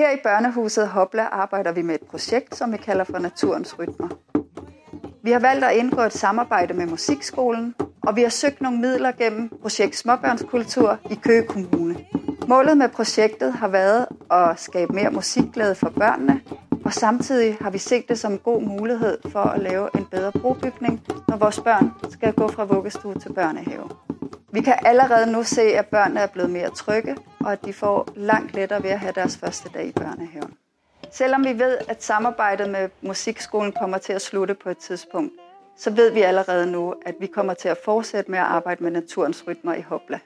Her i Børnehuset Hopla arbejder vi med et projekt, som vi kalder for Naturens Rytmer. Vi har valgt at indgå et samarbejde med Musikskolen, og vi har søgt nogle midler gennem projekt Småbørnskultur i Køge Kommune. Målet med projektet har været at skabe mere musikglæde for børnene, og samtidig har vi set det som en god mulighed for at lave en bedre brobygning, når vores børn skal gå fra vuggestue til børnehave. Vi kan allerede nu se, at børnene er blevet mere trygge, og at de får langt lettere ved at have deres første dag i børnehaven. Selvom vi ved, at samarbejdet med musikskolen kommer til at slutte på et tidspunkt, så ved vi allerede nu, at vi kommer til at fortsætte med at arbejde med naturens rytmer i Hopla.